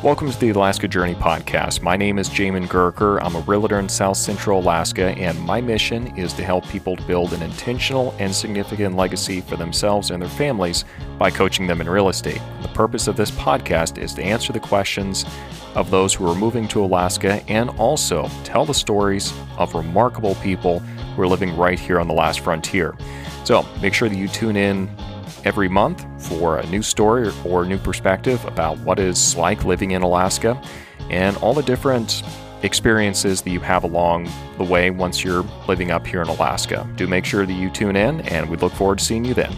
Welcome to the Alaska Journey podcast. My name is Jamin Gurker. I'm a realtor in South Central Alaska, and my mission is to help people build an intentional and significant legacy for themselves and their families by coaching them in real estate. The purpose of this podcast is to answer the questions of those who are moving to Alaska and also tell the stories of remarkable people who are living right here on the last frontier. So make sure that you tune in every month for a new story or new perspective about what it's like living in Alaska and all the different experiences that you have along the way once you're living up here in Alaska. Do make sure that you tune in, and we look forward to seeing you then.